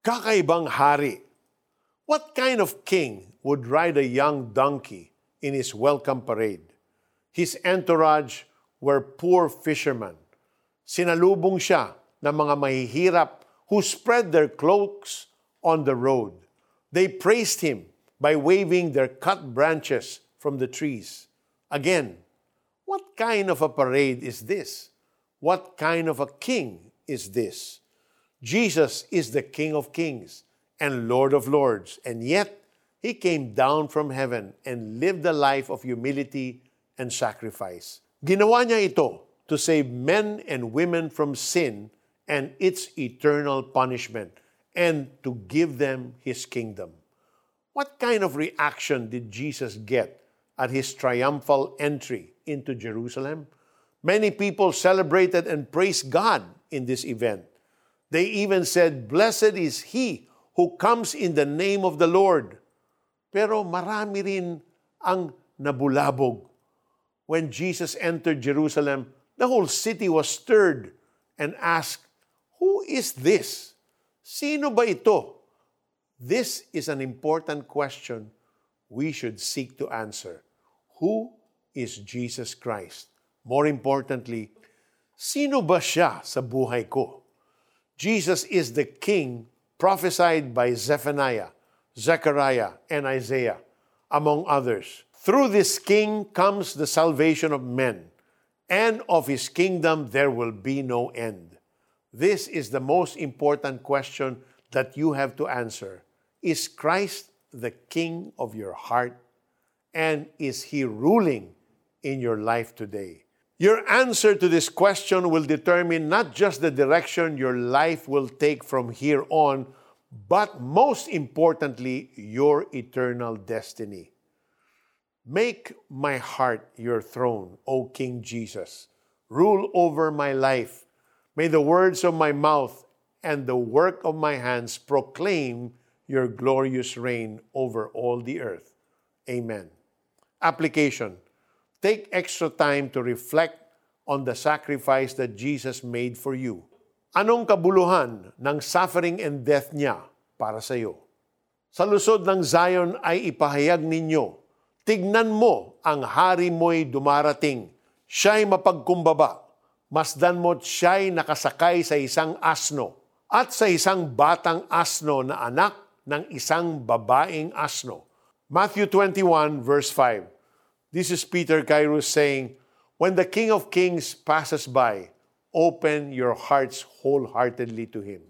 Kakaibang hari. What kind of king would ride a young donkey in his welcome parade? His entourage were poor fishermen. Sinalubong siya ng mga mahihirap who spread their cloaks on the road. They praised him by waving their cut branches from the trees. Again, what kind of a parade is this? What kind of a king is this? Jesus is the King of kings and Lord of lords, and yet he came down from heaven and lived a life of humility and sacrifice. Ginawa niya ito to save men and women from sin and its eternal punishment and to give them his kingdom. What kind of reaction did Jesus get at his triumphal entry into Jerusalem. Many people celebrated and praised God in this event. They even said, Blessed is he who comes in the name of the Lord. Pero marami rin ang nabulabog. When Jesus entered Jerusalem, the whole city was stirred and asked, Who is this? Sino ba ito? This is an important question we should seek to answer. Who is Jesus Christ? More importantly, sino ba siya sa buhay ko? Jesus is the King prophesied by Zephaniah, Zechariah, and Isaiah, among others. Through this King comes the salvation of men, and of his kingdom there will be no end. This is the most important question that you have to answer. Is Christ the King of your heart? And is He ruling in your life today? Your answer to this question will determine not just the direction your life will take from here on, but most importantly, your eternal destiny. Make my heart your throne, O King Jesus. Rule over my life. May the words of my mouth and the work of my hands proclaim your glorious reign over all the earth. Amen. Application. Take extra time to reflect on the sacrifice that Jesus made for you. Anong kabuluhan ng suffering and death niya para sa iyo? Sa lusod ng Zion ay ipahayag ninyo, tignan mo ang hari mo'y dumarating. Siya'y mapagkumbaba. Masdan mo't siya'y nakasakay sa isang asno at sa isang batang asno na anak ng isang babaeng asno Matthew 21, verse 5. This is Peter Kairos saying, When the King of Kings passes by, open your hearts wholeheartedly to him.